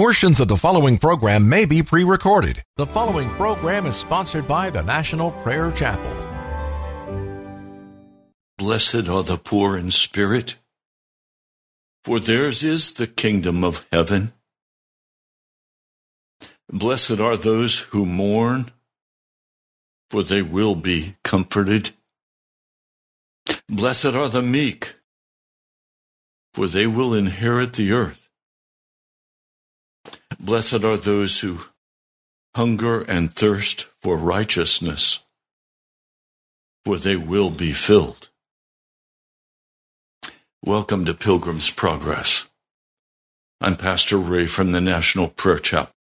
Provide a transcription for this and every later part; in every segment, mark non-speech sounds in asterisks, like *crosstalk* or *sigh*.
Portions of the following program may be pre recorded. The following program is sponsored by the National Prayer Chapel. Blessed are the poor in spirit, for theirs is the kingdom of heaven. Blessed are those who mourn, for they will be comforted. Blessed are the meek, for they will inherit the earth. Blessed are those who hunger and thirst for righteousness, for they will be filled. Welcome to Pilgrim's Progress. I'm Pastor Ray from the National Prayer Chapel.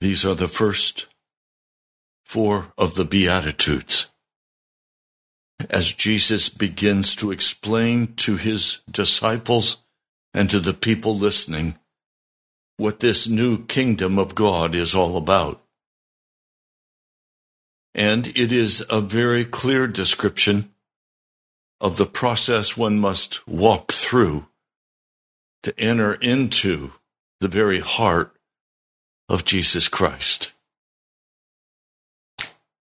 These are the first four of the Beatitudes. As Jesus begins to explain to his disciples and to the people listening what this new kingdom of God is all about. And it is a very clear description of the process one must walk through to enter into the very heart of Jesus Christ.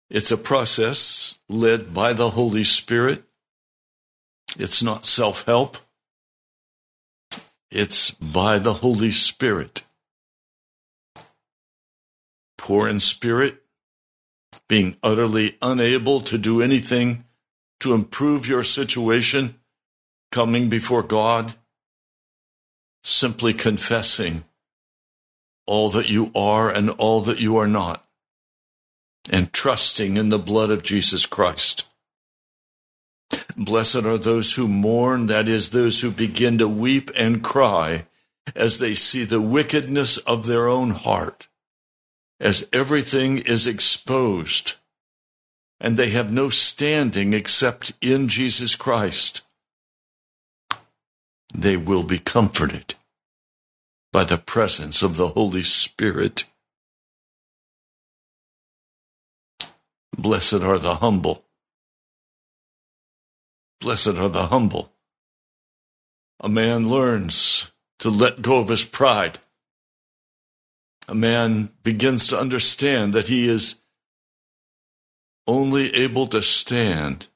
It's a process led by the Holy Spirit. It's not self help. It's by the Holy Spirit. Poor in spirit, being utterly unable to do anything to improve your situation, coming before God, simply confessing all that you are and all that you are not, and trusting in the blood of Jesus Christ. Blessed are those who mourn, that is, those who begin to weep and cry as they see the wickedness of their own heart, as everything is exposed, and they have no standing except in Jesus Christ. They will be comforted by the presence of the Holy Spirit. Blessed are the humble Blessed are the humble. A man learns to let go of his pride. A man begins to understand that he is only able to stand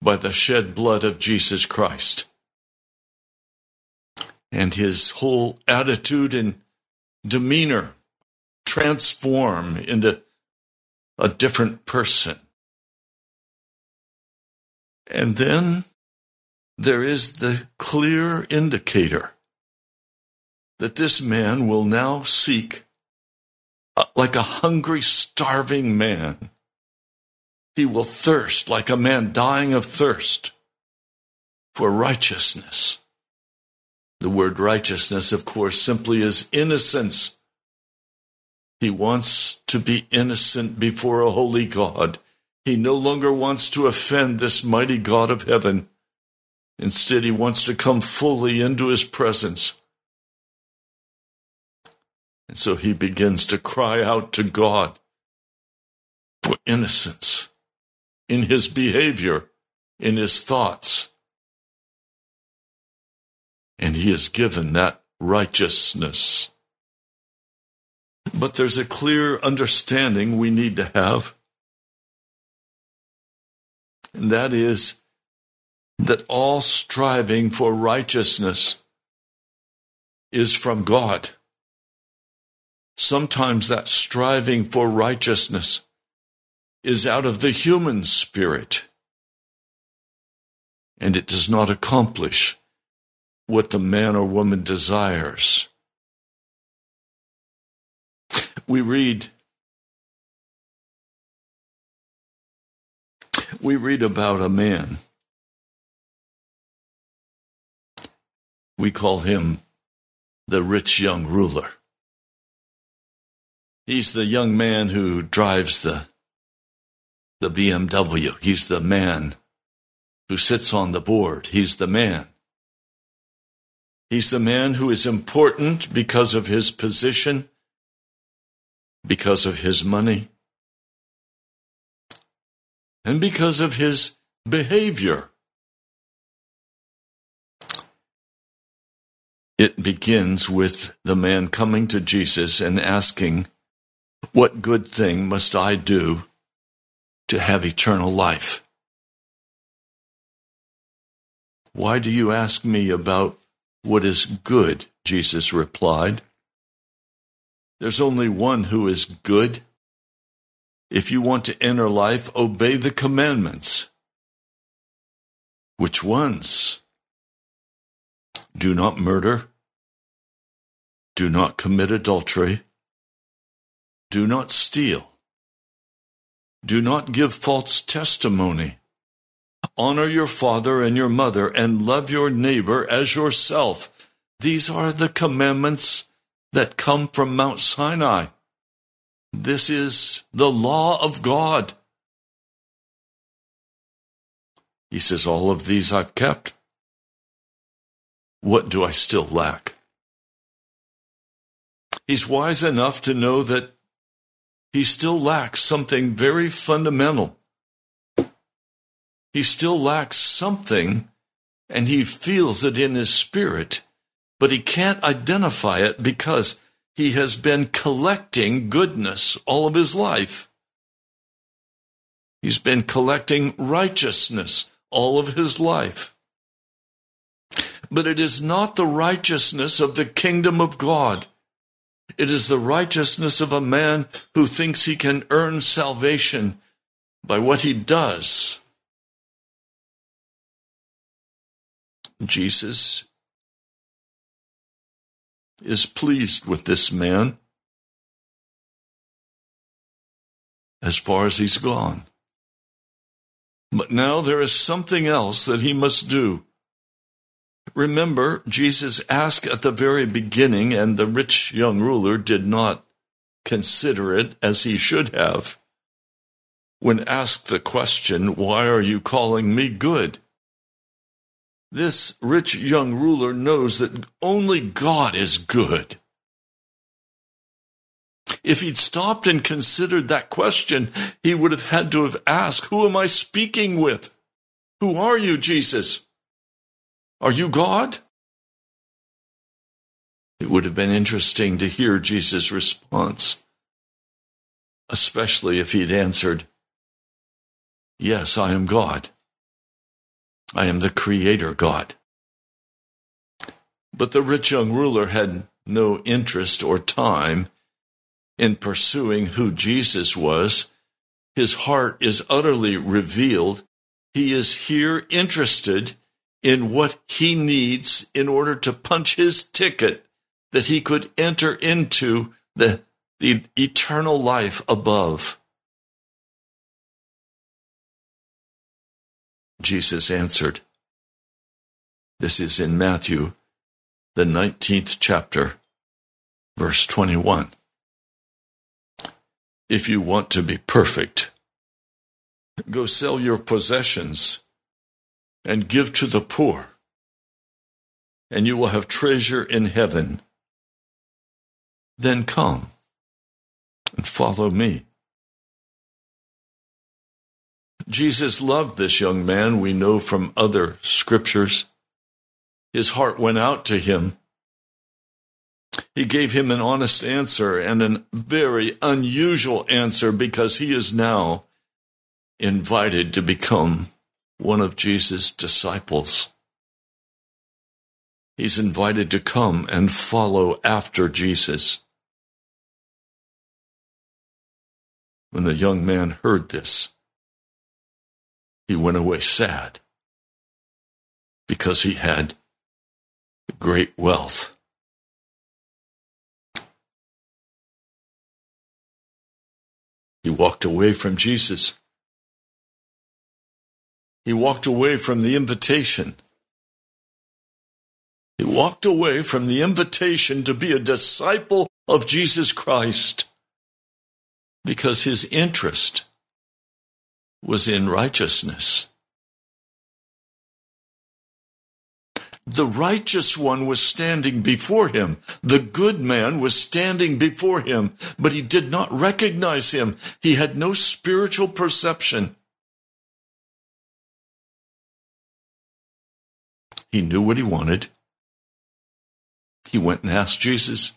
by the shed blood of Jesus Christ. And his whole attitude and demeanor transform into a different person. And then there is the clear indicator that this man will now seek, uh, like a hungry, starving man. He will thirst like a man dying of thirst for righteousness. The word righteousness, of course, simply is innocence. He wants to be innocent before a holy God. He no longer wants to offend this mighty God of heaven. Instead, he wants to come fully into his presence. And so he begins to cry out to God for innocence in his behavior, in his thoughts. And he is given that righteousness. But there's a clear understanding we need to have and that is that all striving for righteousness is from God. Sometimes that striving for righteousness is out of the human spirit, and it does not accomplish what the man or woman desires. We read we read about a man. We call him the rich young ruler. He's the young man who drives the, the BMW. He's the man who sits on the board. He's the man. He's the man who is important because of his position, because of his money, and because of his behavior. it begins with the man coming to Jesus and asking, What good thing must I do to have eternal life? Why do you ask me about what is good? Jesus replied. There's only one who is good. If you want to enter life, obey the commandments. Which ones? Do not murder. Do not commit adultery. Do not steal. Do not give false testimony. Honor your father and your mother and love your neighbor as yourself. These are the commandments that come from Mount Sinai. This is the law of God. He says, All of these I've kept. What do I still lack? He's wise enough to know that he still lacks something very fundamental. He still lacks something, and he feels it in his spirit, but he can't identify it because he has been collecting goodness all of his life. He's been collecting righteousness all of his life but it is not the righteousness of the kingdom of God. It is the righteousness of a man who thinks he can earn salvation by what he does. Jesus is pleased with this man as far as he's gone. But now there is something else that he must do. Remember, Jesus asked at the very beginning, and the rich young ruler did not consider it as he should have. When asked the question, Why are you calling me good? This rich young ruler knows that only God is good. If he'd stopped and considered that question, he would have had to have asked, Who am I speaking with? Who are you, Jesus? Are you God? It would have been interesting to hear Jesus' response, especially if he'd answered, Yes, I am God. I am the Creator God. But the rich young ruler had no interest or time in pursuing who Jesus was. His heart is utterly revealed. He is here interested in what he needs in order to punch his ticket that he could enter into the, the eternal life above. Jesus answered. This is in Matthew, the 19th chapter, verse 21. If you want to be perfect, go sell your possessions and give to the poor, and you will have treasure in heaven. Then come and follow me. Jesus loved this young man, we know from other scriptures. His heart went out to him. He gave him an honest answer and a very unusual answer because he is now invited to become one of Jesus' disciples. He's invited to come and follow after Jesus. When the young man heard this, he went away sad because he had great wealth. He walked away from Jesus. He walked away from the invitation. He walked away from the invitation to be a disciple of Jesus Christ because his interest was in righteousness. The righteous one was standing before him. The good man was standing before him, but he did not recognize him. He had no spiritual perception. He knew what he wanted. he went and asked Jesus,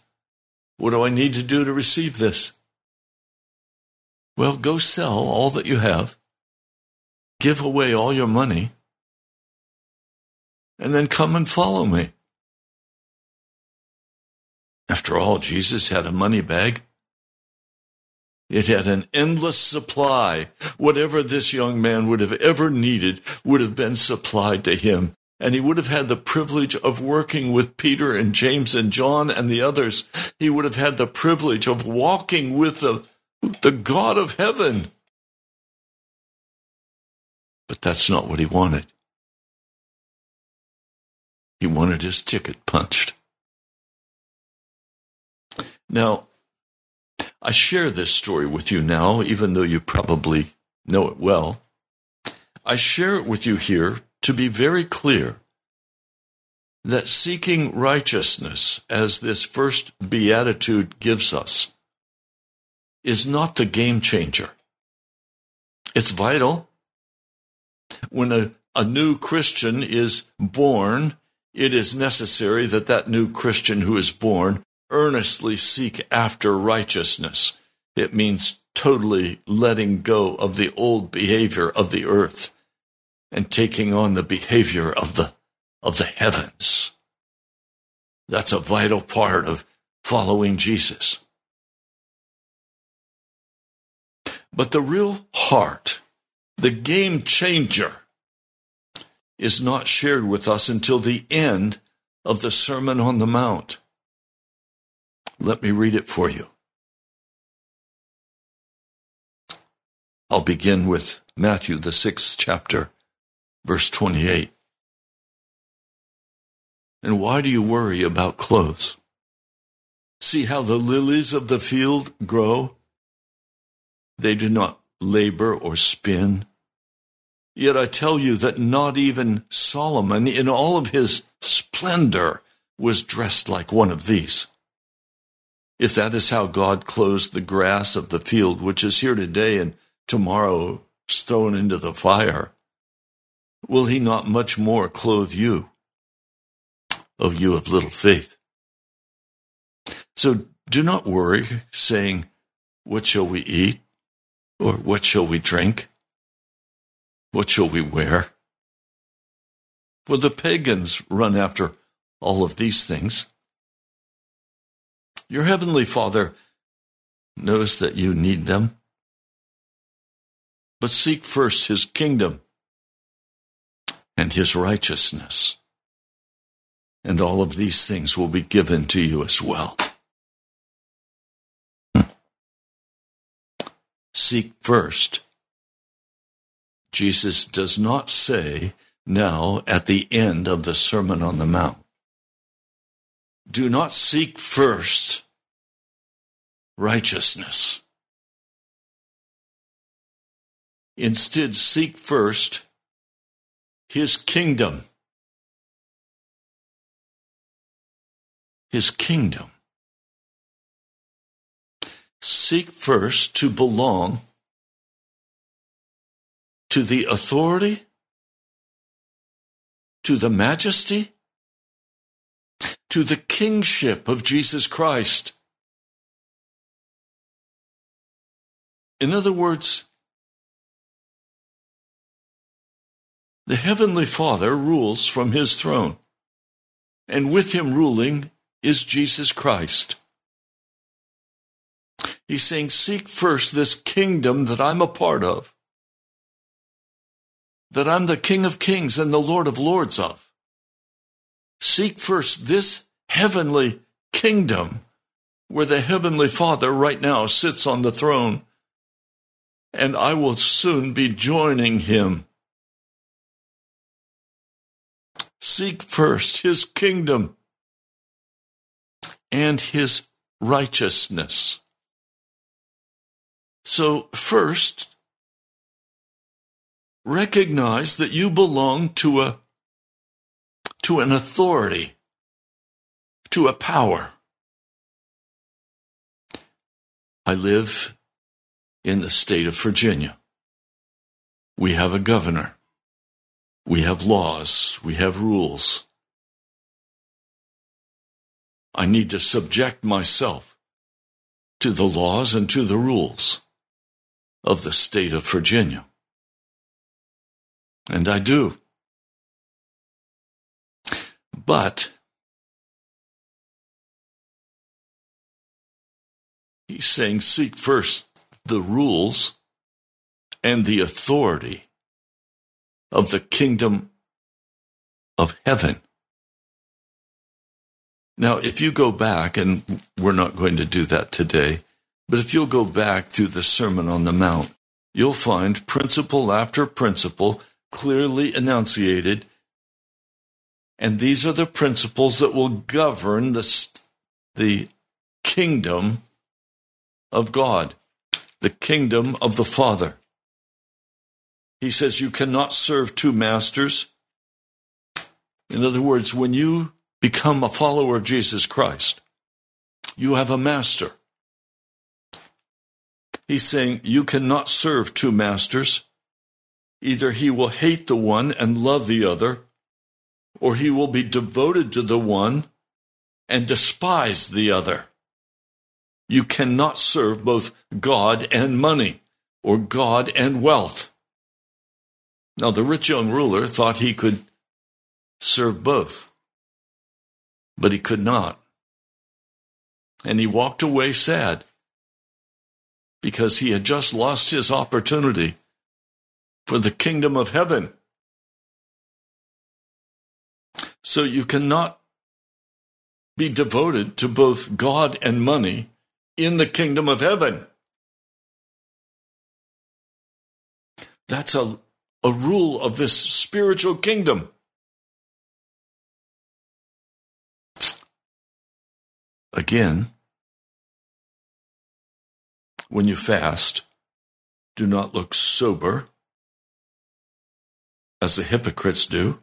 What do I need to do to receive this? Well, go sell all that you have, give away all your money, and then come and follow me. After all, Jesus had a money bag. It had an endless supply. Whatever this young man would have ever needed would have been supplied to him. And he would have had the privilege of working with Peter and James and John and the others. He would have had the privilege of walking with the, the God of heaven. But that's not what he wanted. He wanted his ticket punched. Now, I share this story with you now, even though you probably know it well. I share it with you here to be very clear that seeking righteousness, as this first beatitude gives us, is not the game changer. It's vital. When a, a new Christian is born, it is necessary that that new Christian who is born earnestly seek after righteousness. It means totally letting go of the old behavior of the earth and taking on the behavior of the, of the heavens. That's a vital part of following Jesus. But the real heart, the game changer, is not shared with us until the end of the Sermon on the Mount. Let me read it for you. I'll begin with Matthew, the sixth chapter, verse 28. And why do you worry about clothes? See how the lilies of the field grow? They do not labor or spin. Yet I tell you that not even Solomon, in all of his splendor, was dressed like one of these. If that is how God clothes the grass of the field, which is here today and tomorrow is thrown into the fire, will he not much more clothe you, of you of little faith? So do not worry, saying, What shall we eat? Or what shall we drink? What shall we wear? For the pagans run after all of these things your heavenly Father knows that you need them. But seek first his kingdom and his righteousness, and all of these things will be given to you as well. Seek first. Jesus does not say now at the end of the Sermon on the Mount do not seek first righteousness. Instead, seek first his kingdom. His kingdom. Seek first to belong to the authority, to the majesty, to the kingship of Jesus Christ. In other words, the Heavenly Father rules from his throne, and with him ruling is Jesus Christ. He's saying, Seek first this kingdom that I'm a part of, that I'm the King of kings and the Lord of lords of. Seek first this heavenly kingdom where the heavenly Father right now sits on the throne, and I will soon be joining him. Seek first his kingdom and his righteousness. So, first, recognize that you belong to a to an authority, to a power. I live in the state of Virginia. We have a governor. We have laws. We have rules. I need to subject myself to the laws and to the rules of the state of Virginia. And I do. But he's saying seek first the rules and the authority of the kingdom of heaven. Now, if you go back, and we're not going to do that today, but if you'll go back to the Sermon on the Mount, you'll find principle after principle clearly enunciated. And these are the principles that will govern the, the kingdom of God, the kingdom of the Father. He says you cannot serve two masters. In other words, when you become a follower of Jesus Christ, you have a master. He's saying you cannot serve two masters. Either he will hate the one and love the other, or he will be devoted to the one and despise the other. You cannot serve both God and money, or God and wealth. Now, the rich young ruler thought he could serve both, but he could not. And he walked away sad because he had just lost his opportunity for the kingdom of heaven. So you cannot be devoted to both God and money in the kingdom of heaven. That's a, a rule of this spiritual kingdom. Again, when you fast, do not look sober as the hypocrites do,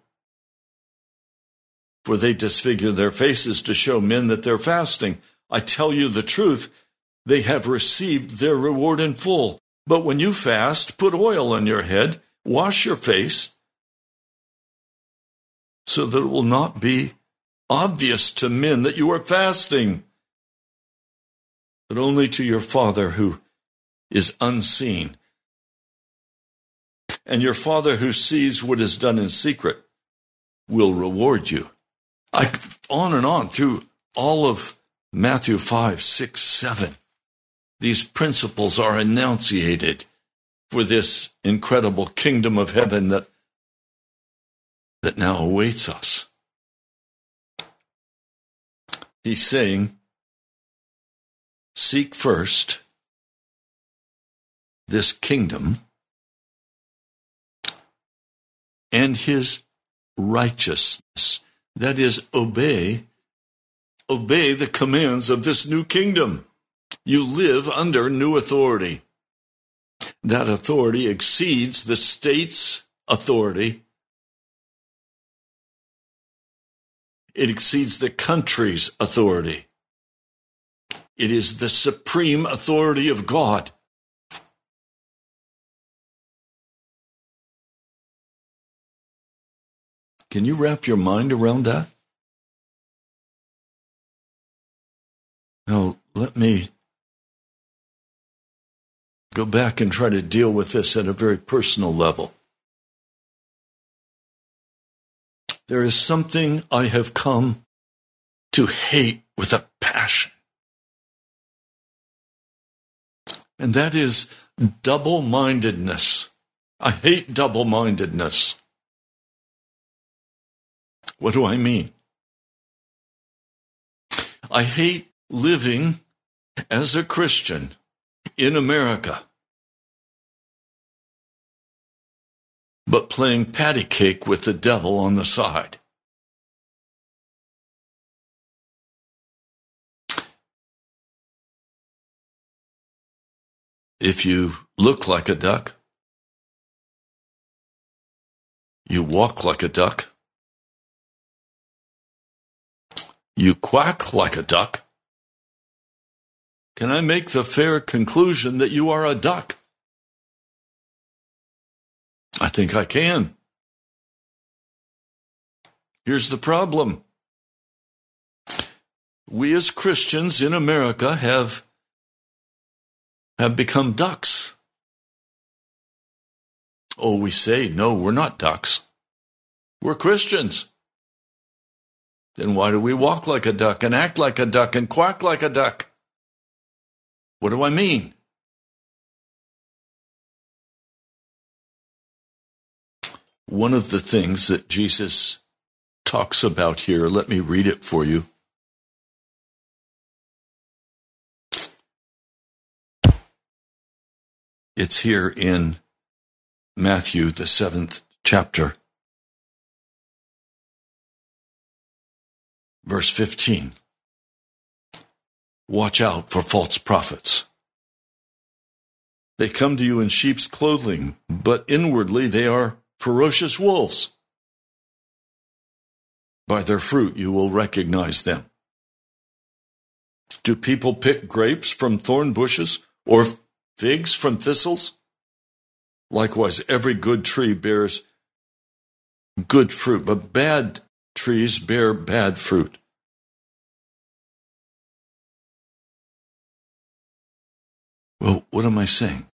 for they disfigure their faces to show men that they're fasting. I tell you the truth, they have received their reward in full. But when you fast, put oil on your head, wash your face, so that it will not be obvious to men that you are fasting, but only to your Father who is unseen. And your Father who sees what is done in secret will reward you. I, on and on through all of Matthew 5, 6, 7. These principles are enunciated for this incredible kingdom of heaven that, that now awaits us. He's saying, Seek first this kingdom and his righteousness. That is, obey, obey the commands of this new kingdom. You live under new authority. That authority exceeds the state's authority. It exceeds the country's authority. It is the supreme authority of God. Can you wrap your mind around that? Now, let me go back and try to deal with this at a very personal level. There is something I have come to hate with a passion. And that is double mindedness. I hate double mindedness. What do I mean? I hate living as a Christian in America, but playing patty cake with the devil on the side. If you look like a duck, you walk like a duck, you quack like a duck, can I make the fair conclusion that you are a duck? I think I can. Here's the problem. we as Christians in America have, have become ducks. Oh, we say, no, we're not ducks. We're Christians. Then why do we walk like a duck and act like a duck and quack like a duck? What do I mean? One of the things that Jesus talks about here, let me read it for you. It's here in Matthew, the seventh chapter, verse 15. Watch out for false prophets. They come to you in sheep's clothing, but inwardly they are ferocious wolves. By their fruit you will recognize them. Do people pick grapes from thorn bushes or figs from thistles? Likewise, every good tree bears good fruit, but bad trees bear bad fruit. Well, what am I saying?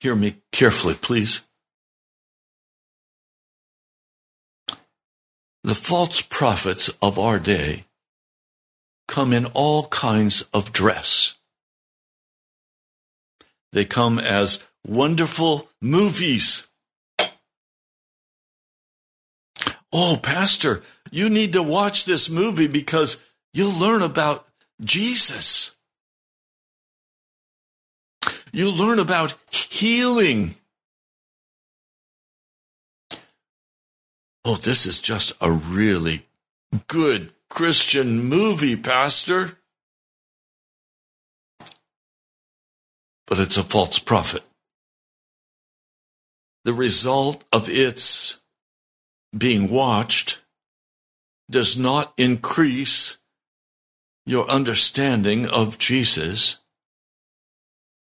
Hear me carefully, please. The false prophets of our day come in all kinds of dress. They come as wonderful movies. Oh, Pastor, you need to watch this movie because you'll learn about Jesus. You'll learn about healing. Oh, this is just a really good Christian movie, Pastor. But it's a false prophet. The result of its being watched does not increase your understanding of Jesus.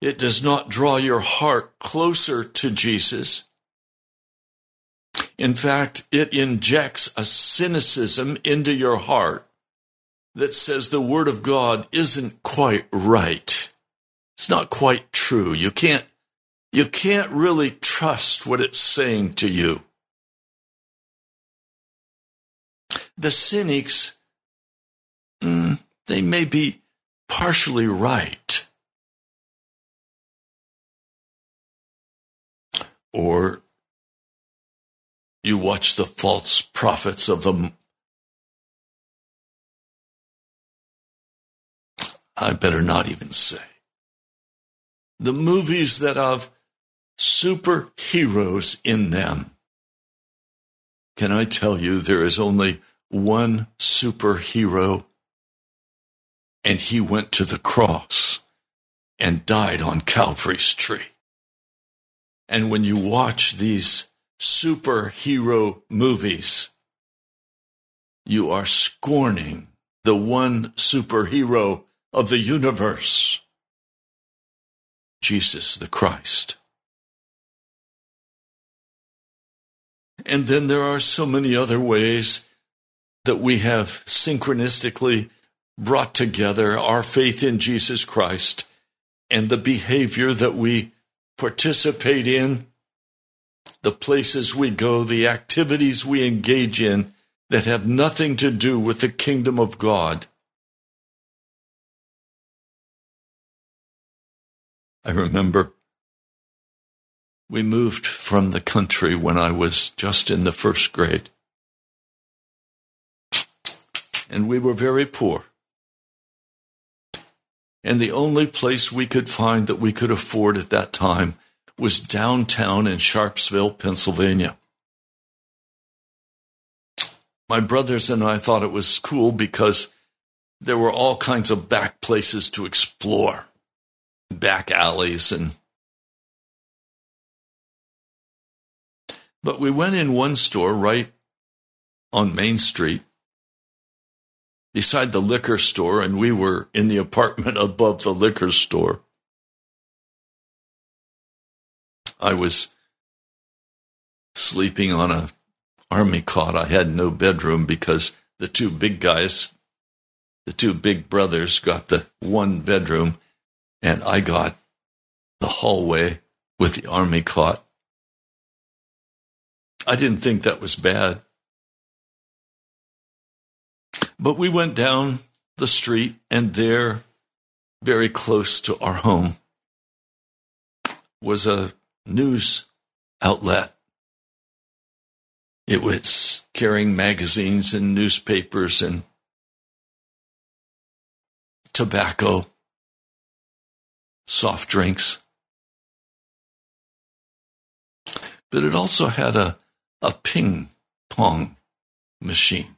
It does not draw your heart closer to Jesus. In fact, it injects a cynicism into your heart that says the Word of God isn't quite right. It's not quite true. You can't, you can't really trust what it's saying to you. The cynics, mm, they may be partially right. Or you watch the false prophets of the. I better not even say. The movies that have superheroes in them. Can I tell you there is only one superhero, and he went to the cross and died on Calvary's tree. And when you watch these superhero movies, you are scorning the one superhero of the universe, Jesus the Christ. And then there are so many other ways that we have synchronistically brought together our faith in Jesus Christ and the behavior that we participate in, the places we go, the activities we engage in that have nothing to do with the kingdom of God. I remember we moved from the country when I was just in the first grade. And we were very poor. And the only place we could find that we could afford at that time was downtown in Sharpsville, Pennsylvania. My brothers and I thought it was cool because there were all kinds of back places to explore, back alleys and But we went in one store right on Main Street beside the liquor store, and we were in the apartment *laughs* above the liquor store. I was sleeping on a army cot. I had no bedroom because the two big guys, the two big brothers, got the one bedroom, and I got the hallway with the army cot. I didn't think that was bad. But we went down the street, and there, very close to our home, was a news outlet. It was carrying magazines and newspapers and tobacco, soft drinks. But it also had a, a ping pong machine.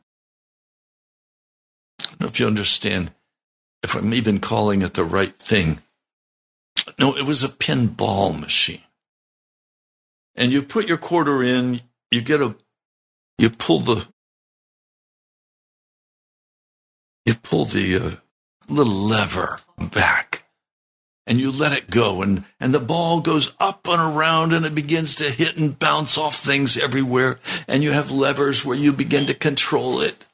I don't know if you understand, if I'm even calling it the right thing. No, it was a pinball machine. And you put your quarter in, you get a, you pull the, you pull the uh, little lever back and you let it go and, and the ball goes up and around and it begins to hit and bounce off things everywhere and you have levers where you begin to control it.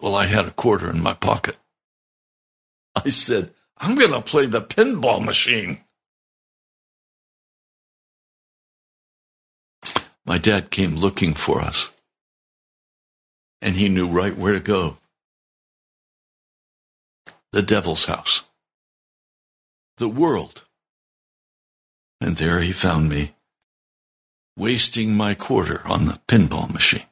Well, I had a quarter in my pocket. I said, I'm going to play the pinball machine. My dad came looking for us, and he knew right where to go the devil's house, the world. And there he found me, wasting my quarter on the pinball machine.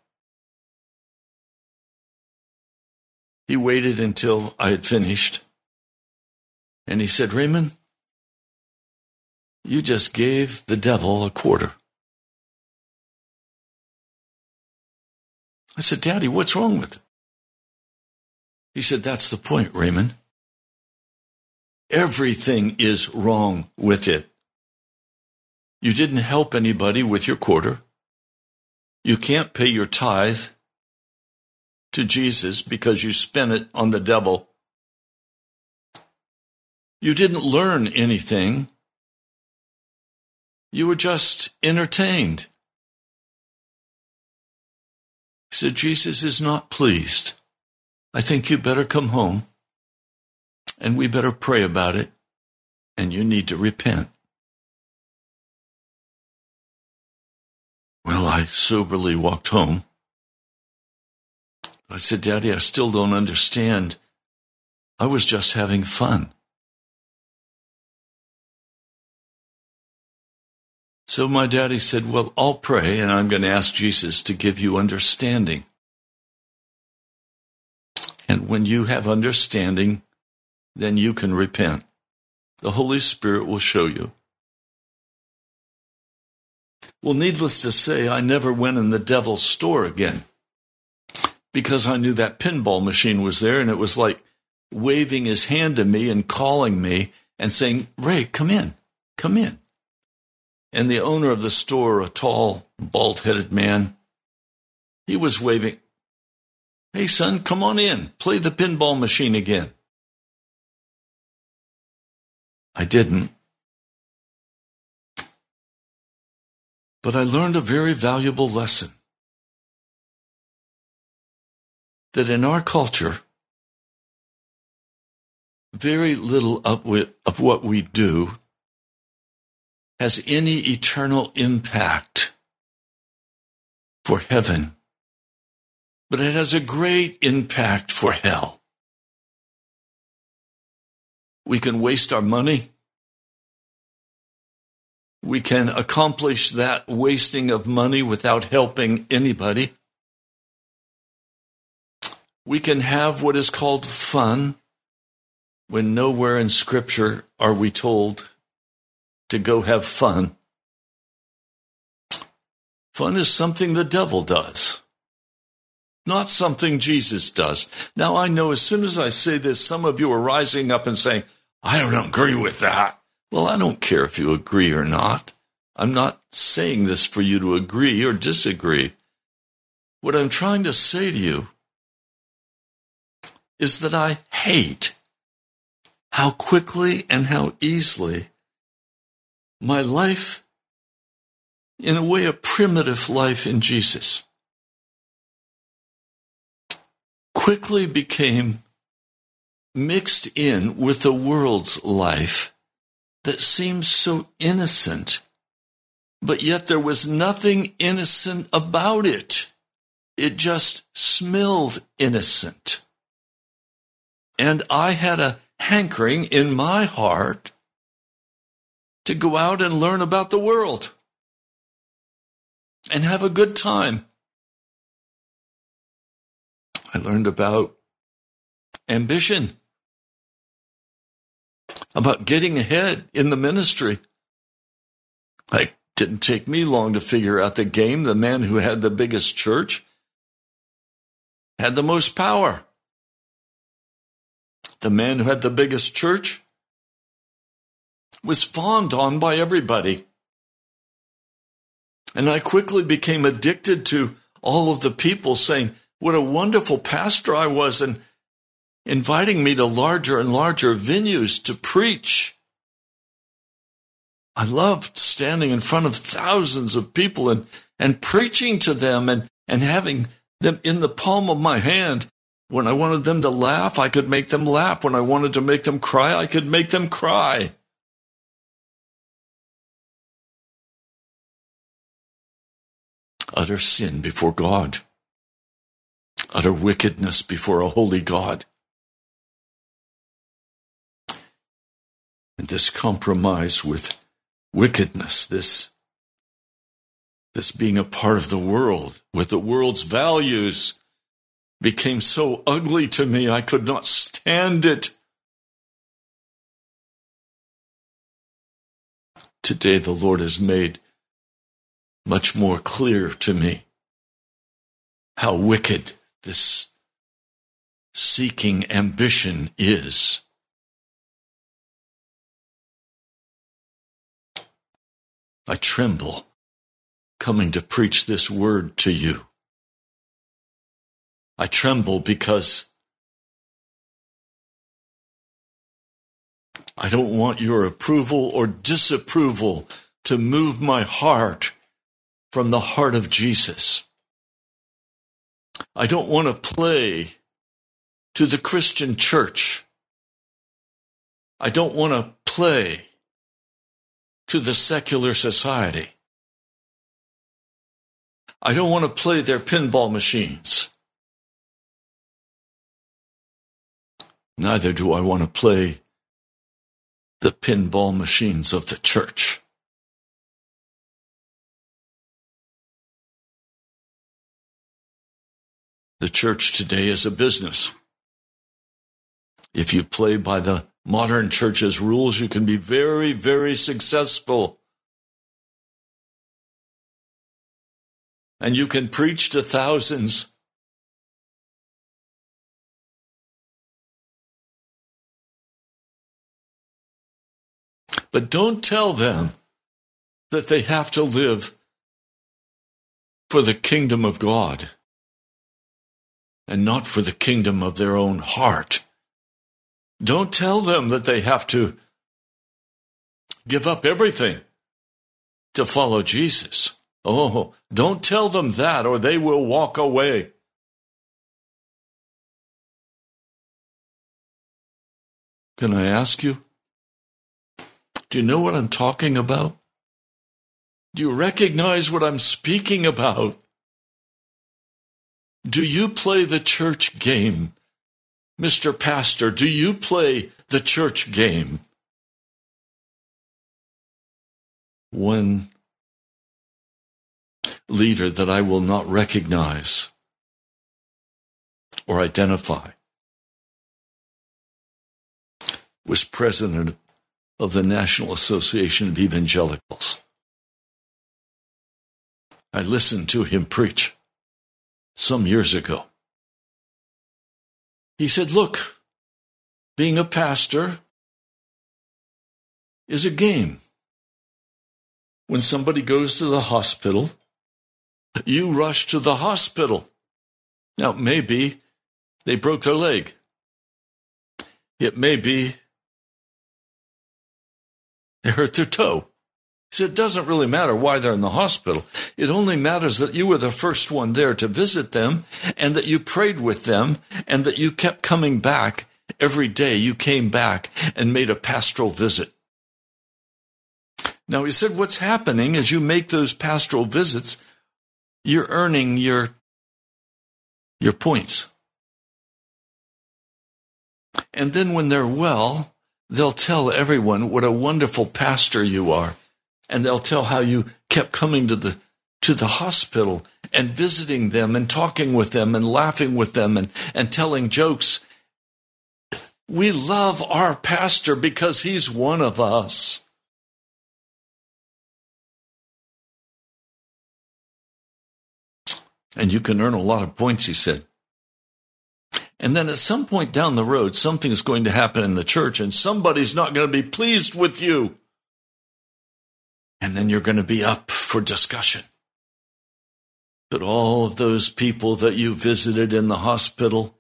He waited until I had finished. And he said, Raymond, you just gave the devil a quarter. I said, Daddy, what's wrong with it? He said, That's the point, Raymond. Everything is wrong with it. You didn't help anybody with your quarter. You can't pay your tithe to Jesus because you spent it on the devil. You didn't learn anything. You were just entertained. He said, Jesus is not pleased. I think you better come home and we better pray about it and you need to repent. Well, I soberly walked home. I said, Daddy, I still don't understand. I was just having fun. So my daddy said, Well, I'll pray and I'm going to ask Jesus to give you understanding. And when you have understanding, then you can repent. The Holy Spirit will show you. Well, needless to say, I never went in the devil's store again because I knew that pinball machine was there and it was like waving his hand to me and calling me and saying, Ray, come in, come in. And the owner of the store, a tall, bald headed man, he was waving, Hey, son, come on in, play the pinball machine again. I didn't. But I learned a very valuable lesson that in our culture, very little of, what we do has any eternal impact for heaven, but it has a great impact for hell. We can waste our money. We can accomplish that wasting of money without helping anybody. We can have what is called fun when nowhere in Scripture are we told to go have fun. Fun is something the devil does, not something Jesus does. Now, I know as soon as I say this, some of you are rising up and saying, I don't agree with that. Well, I don't care if you agree or not. I'm not saying this for you to agree or disagree. What I'm trying to say to you is that I hate how quickly and how easily my life in a way, a primitive life in Jesus quickly became mixed in with the world's life that seemed so innocent, but yet there was nothing innocent about it. It just smelled innocent. And I had a hankering in my heart to go out and learn about the world and have a good time. I learned about ambition, about getting ahead in the ministry. It didn't take me long to figure out the game. The man who had the biggest church had the most power. The man who had the biggest church was fawned on by everybody. And I quickly became addicted to all of the people saying what a wonderful pastor I was and inviting me to larger and larger venues to preach. I loved standing in front of thousands of people and, and preaching to them and, and having them in the palm of my hand. When I wanted them to laugh, I could make them laugh. When I wanted to make them cry, I could make them cry. Utter sin before God, utter wickedness before a holy God. And this compromise with wickedness, this, this being a part of the world with the world's values became so ugly to me I could not stand it. Today the Lord has made much more clear to me how wicked this seeking ambition is. I tremble coming to preach this word to you. I tremble because I don't want your approval or disapproval to move my heart from the heart of Jesus. I don't want to play to the Christian church. I don't want to play to the secular society. I don't want to play their pinball machines. Neither do I want to play the pinball machines of the church. The church today is a business. If you play by the modern church's rules, you can be very, very successful. And you can preach to thousands. But don't tell them that they have to live for the kingdom of God and not for the kingdom of their own heart. Don't tell them that they have to give up everything to follow Jesus. Oh, don't tell them that or they will walk away. Can I ask you? Do you know what I'm talking about? Do you recognize what I'm speaking about? Do you play the church game Mr. Pastor, do you play the church game? One leader that I will not recognize or identify was president of the National Association of Evangelicals. I listened to him preach some years ago. He said, Look, being a pastor is a game. When somebody goes to the hospital, you rush to the hospital. Now, maybe they broke their leg. It may be they hurt their toe. So it doesn't really matter why they're in the hospital. It only matters that you were the first one there to visit them and that you prayed with them and that you kept coming back every day. You came back and made a pastoral visit. Now he said, what's happening as you make those pastoral visits, you're earning your, your points. And then when they're well, they'll tell everyone what a wonderful pastor you are and they'll tell how you kept coming to the to the hospital and visiting them and talking with them and laughing with them and, and telling jokes. We love our pastor because he's one of us. And you can earn a lot of points, he said. And then at some point down the road, something's going to happen in the church and somebody's not going to be pleased with you and then you're going to be up for discussion. But all of those people that you visited in the hospital,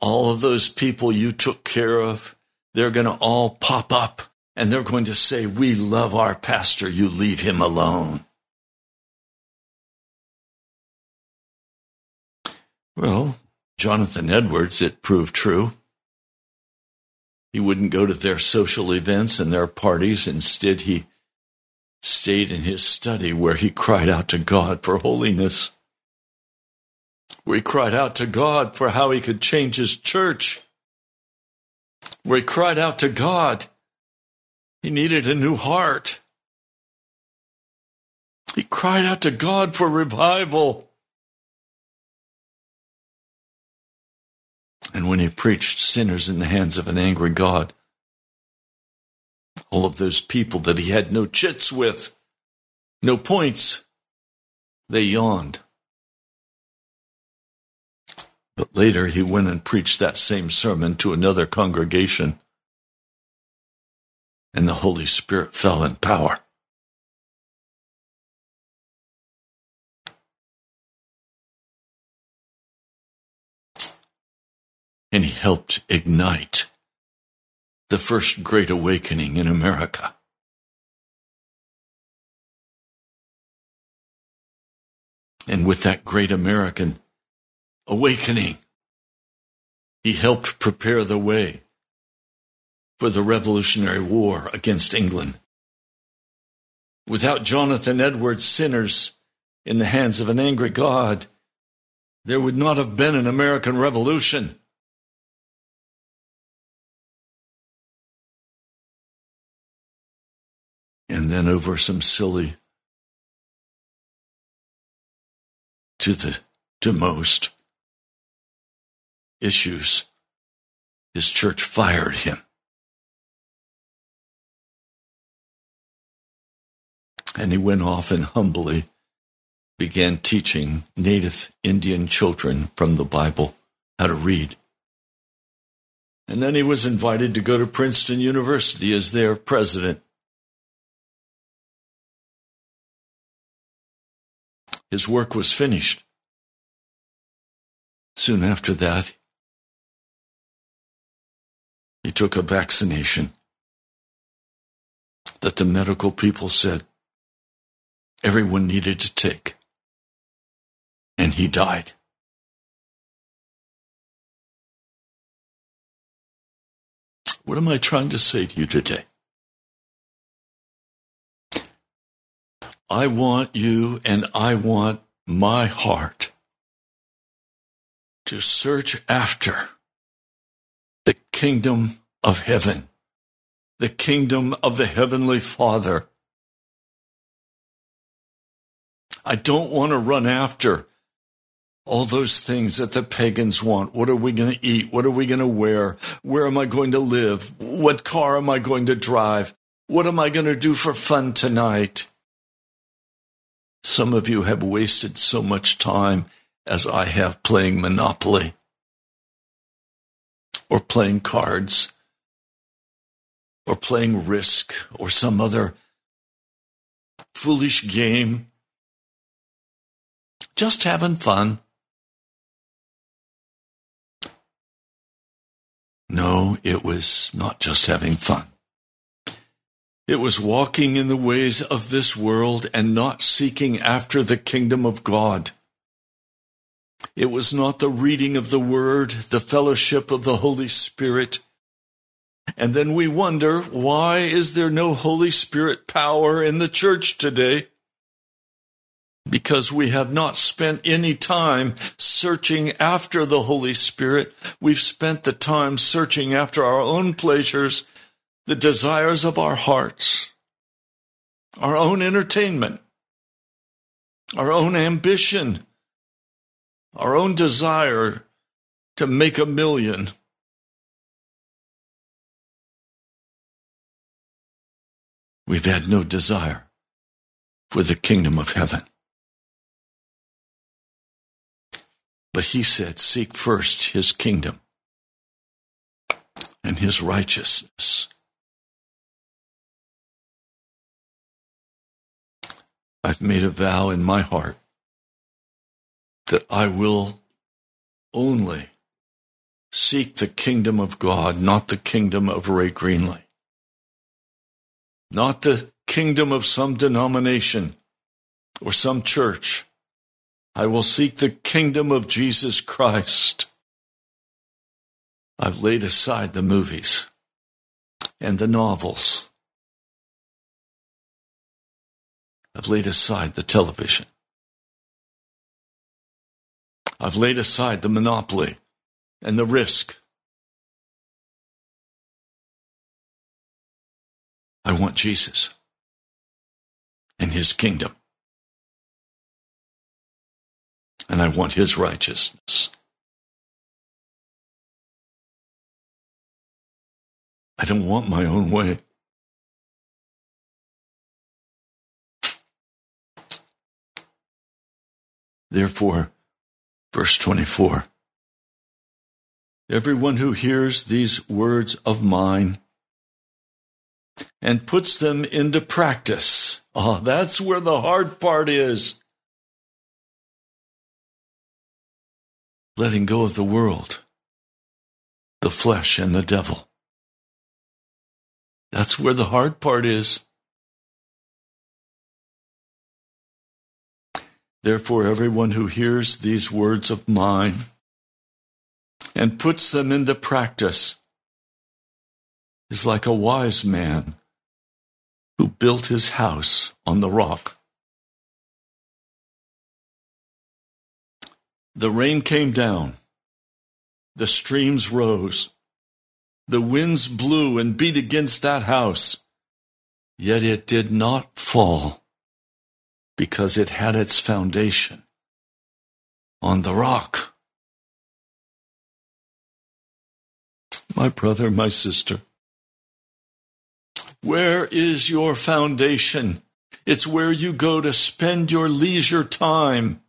all of those people you took care of, they're going to all pop up and they're going to say, We love our pastor, you leave him alone. Well, Jonathan Edwards, it proved true. He wouldn't go to their social events and their parties. Instead, he stayed in his study where he cried out to God for holiness. Where he cried out to God for how he could change his church. Where he cried out to God. He needed a new heart. He cried out to God for revival. And when he preached sinners in the hands of an angry God, all of those people that he had no chits with, no points, they yawned. But later he went and preached that same sermon to another congregation, and the Holy Spirit fell in power. And he helped ignite the first great awakening in America. And with that great American awakening, he helped prepare the way for the Revolutionary War against England. Without Jonathan Edwards' sinners in the hands of an angry God, there would not have been an American Revolution. And then over some silly to the to most issues his church fired him. And he went off and humbly began teaching native indian children from the bible how to read. And then he was invited to go to princeton university as their president His work was finished. Soon after that, he took a vaccination that the medical people said everyone needed to take. And he died. What am I trying to say to you today? I want you and I want my heart to search after the kingdom of heaven, the kingdom of the heavenly Father. I don't want to run after all those things that the pagans want. What are we going to eat? What are we going to wear? Where am I going to live? What car am I going to drive? What am I going to do for fun tonight? Some of you have wasted so much time as I have playing Monopoly or playing cards or playing Risk or some other foolish game. Just having fun. No, it was not just having fun. It was walking in the ways of this world and not seeking after the kingdom of God. It was not the reading of the word, the fellowship of the Holy Spirit. And then we wonder, why is there no Holy Spirit power in the church today? Because we have not spent any time searching after the Holy Spirit. We've spent the time searching after our own pleasures, the desires of our hearts, our own entertainment, our own ambition, our own desire to make a million. We've had no desire for the kingdom of heaven. But he said, Seek first his kingdom and his righteousness. I've made a vow in my heart that I will only seek the kingdom of God, not the kingdom of Ray Greenley, not the kingdom of some denomination or some church. I will seek the kingdom of Jesus Christ. I've laid aside the movies and the novels. I've laid aside the television. I've laid aside the monopoly and the risk. I want Jesus and his kingdom. And I want his righteousness. I don't want my own way. Therefore, Verse 24 Everyone who hears these words of mine and puts them into practice. Oh, that's where the hard part is. Letting go of the world, the flesh, and the devil. That's where the hard part is. Therefore, everyone who hears these words of mine and puts them into practice is like a wise man who built his house on the rock. The rain came down, the streams rose, the winds blew and beat against that house, yet it did not fall because it had its foundation on the rock. My brother, my sister, where is your foundation? It's where you go to spend your leisure time.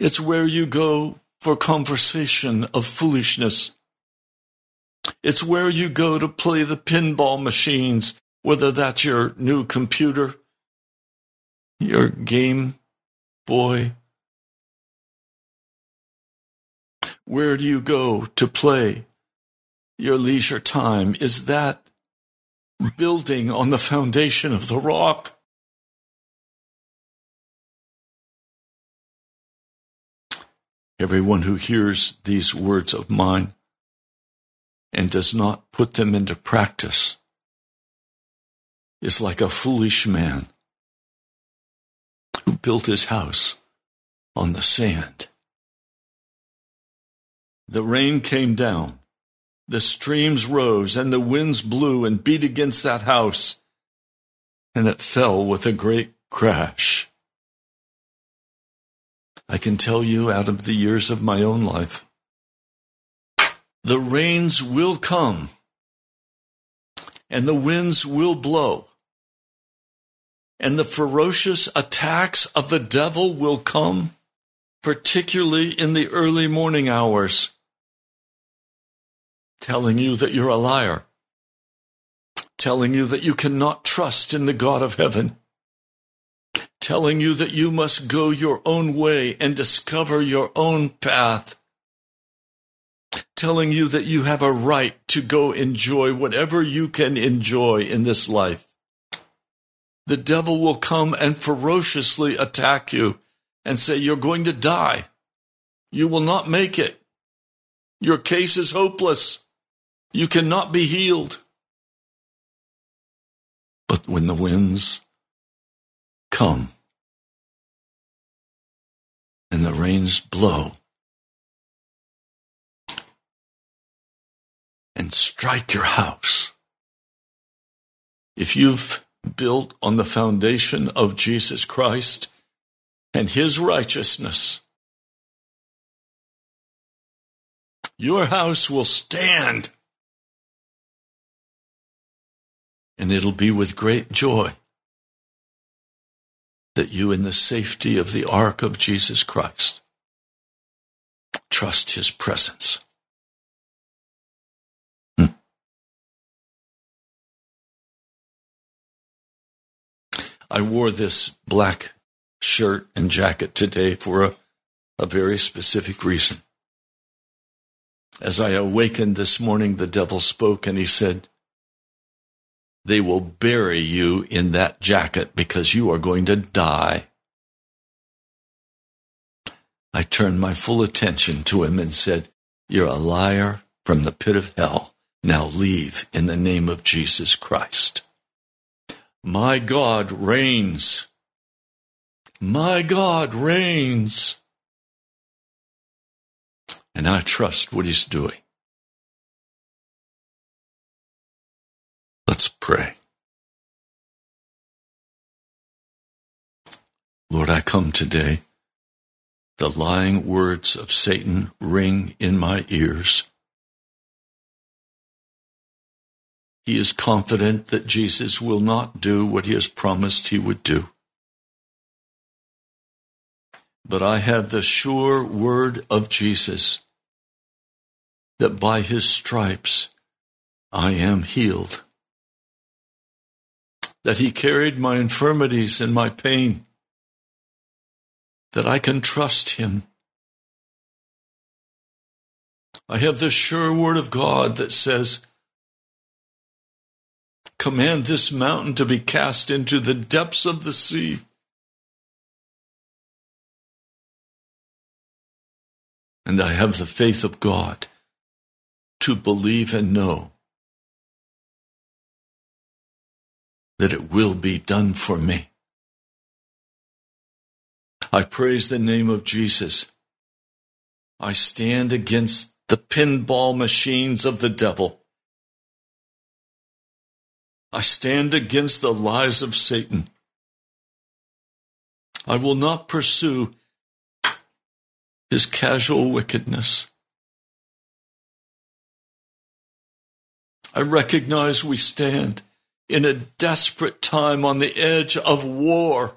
It's where you go for conversation of foolishness. It's where you go to play the pinball machines, whether that's your new computer your Game Boy? Where do you go to play your leisure time? Is that building on the foundation of the rock? Everyone who hears these words of mine and does not put them into practice is like a foolish man who built his house on the sand. The rain came down, the streams rose, and the winds blew and beat against that house, and it fell with a great crash. I can tell you out of the years of my own life, the rains will come and the winds will blow and the ferocious attacks of the devil will come, particularly in the early morning hours, telling you that you're a liar, telling you that you cannot trust in the God of heaven, telling you that you must go your own way and discover your own path telling you that you have a right to go enjoy whatever you can enjoy in this life. The devil will come and ferociously attack you and say, You're going to die. You will not make it. Your case is hopeless. You cannot be healed. But when the winds come and the rains blow and strike your house, if you've built on the foundation of Jesus Christ and his righteousness, your house will stand. And it'll be with great joy that you, in the safety of the ark of Jesus Christ, trust his presence. I wore this black shirt and jacket today for a, a very specific reason. As I awakened this morning, the devil spoke and he said, they will bury you in that jacket because you are going to die. I turned my full attention to him and said, You're a liar from the pit of hell. Now leave in the name of Jesus Christ. My God reigns. My God reigns. And I trust what he's doing. Let's pray. Lord, I come today. The lying words of Satan ring in my ears. He is confident that Jesus will not do what he has promised he would do. But I have the sure word of Jesus that by his stripes I am healed that he carried my infirmities and my pain, that I can trust him. I have the sure word of God that says, Command this mountain to be cast into the depths of the sea. And I have the faith of God to believe and know that it will be done for me. I praise the name of Jesus. I stand against the pinball machines of the devil. I stand against the lies of Satan. I will not pursue his casual wickedness. I recognize we stand in a desperate time on the edge of war.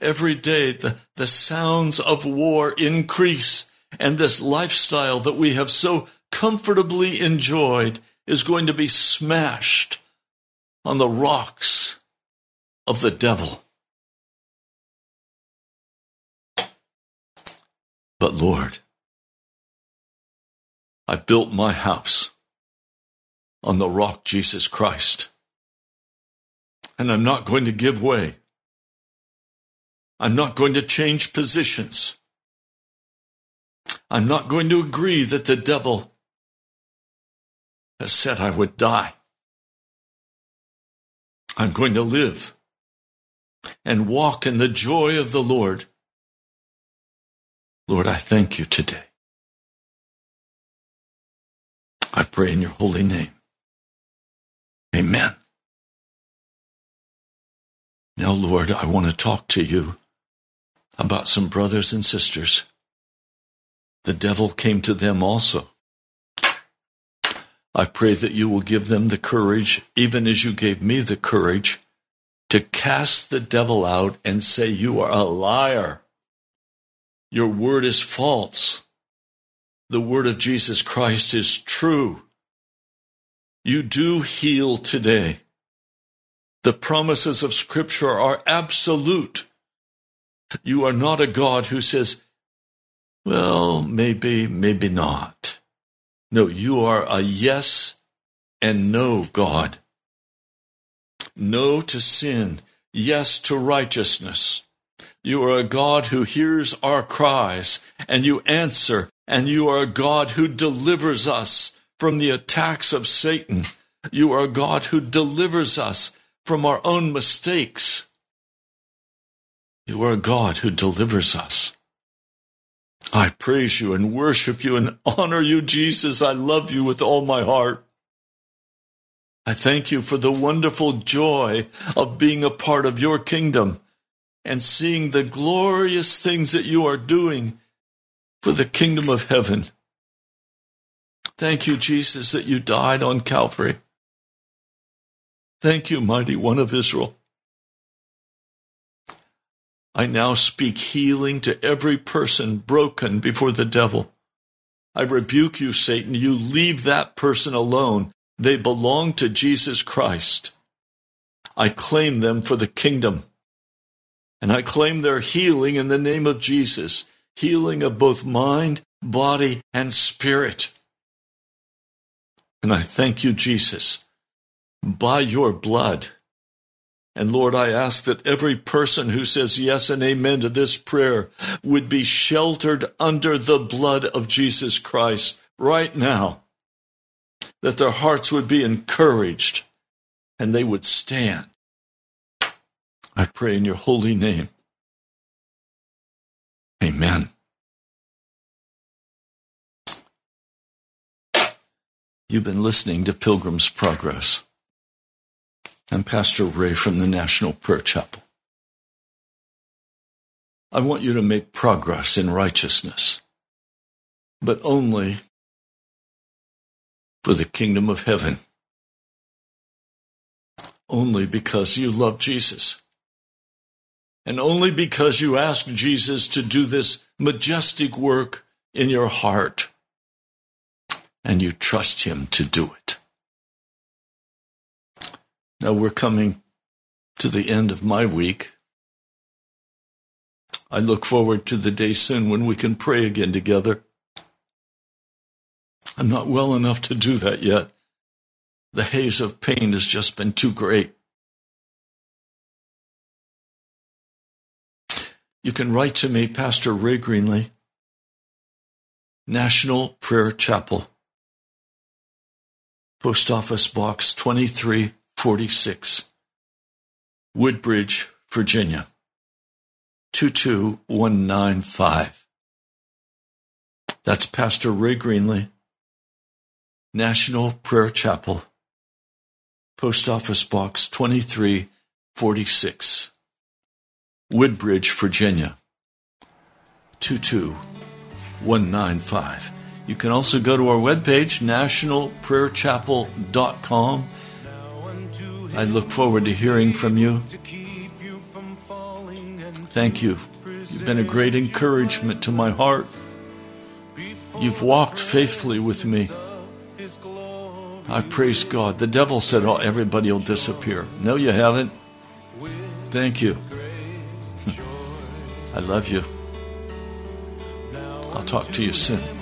Every day, the, the sounds of war increase, and this lifestyle that we have so comfortably enjoyed is going to be smashed on the rocks of the devil. But Lord, I built my house on the rock Jesus Christ. And I'm not going to give way. I'm not going to change positions. I'm not going to agree that the devil has said I would die. I'm going to live and walk in the joy of the Lord. Lord, I thank you today. I pray in your holy name. Amen. Now, Lord, I want to talk to you about some brothers and sisters. The devil came to them also. I pray that you will give them the courage, even as you gave me the courage, to cast the devil out and say, You are a liar. Your word is false. The word of Jesus Christ is true. You do heal today. The promises of Scripture are absolute. You are not a God who says, well, maybe, maybe not. No, you are a yes and no God. No to sin, yes to righteousness. You are a God who hears our cries and you answer, and you are a God who delivers us from the attacks of Satan. You are a God who delivers us from our own mistakes. You are a God who delivers us. I praise you and worship you and honor you, Jesus. I love you with all my heart. I thank you for the wonderful joy of being a part of your kingdom and seeing the glorious things that you are doing for the kingdom of heaven. Thank you, Jesus, that you died on Calvary. Thank you, mighty one of Israel. I now speak healing to every person broken before the devil. I rebuke you, Satan. You leave that person alone. They belong to Jesus Christ. I claim them for the kingdom. And I claim their healing in the name of Jesus healing of both mind, body, and spirit. And I thank you, Jesus, by your blood. And Lord, I ask that every person who says yes and amen to this prayer would be sheltered under the blood of Jesus Christ right now, that their hearts would be encouraged and they would stand. I pray in your holy name. Amen. You've been listening to Pilgrim's Progress. I'm Pastor Ray from the National Prayer Chapel. I want you to make progress in righteousness, but only for the kingdom of heaven. Only because you love Jesus. And only because you ask Jesus to do this majestic work in your heart and you trust Him to do it. Now we're coming to the end of my week. I look forward to the day soon when we can pray again together. I'm not well enough to do that yet. The haze of pain has just been too great. You can write to me, Pastor Ray Greenley, National Prayer Chapel, Post Office Box 2346, Woodbridge, Virginia 22195. That's Pastor Ray Greenley, National Prayer Chapel, Post Office Box 2346, Woodbridge, Virginia 22195. You can also go to our webpage, nationalprayerchapel.com. I look forward to hearing from you. Thank you. You've been a great encouragement to my heart. You've walked faithfully with me. I praise God. The devil said, Oh, everybody will disappear. No, you haven't. Thank you. *laughs* I love you. I'll talk to you soon.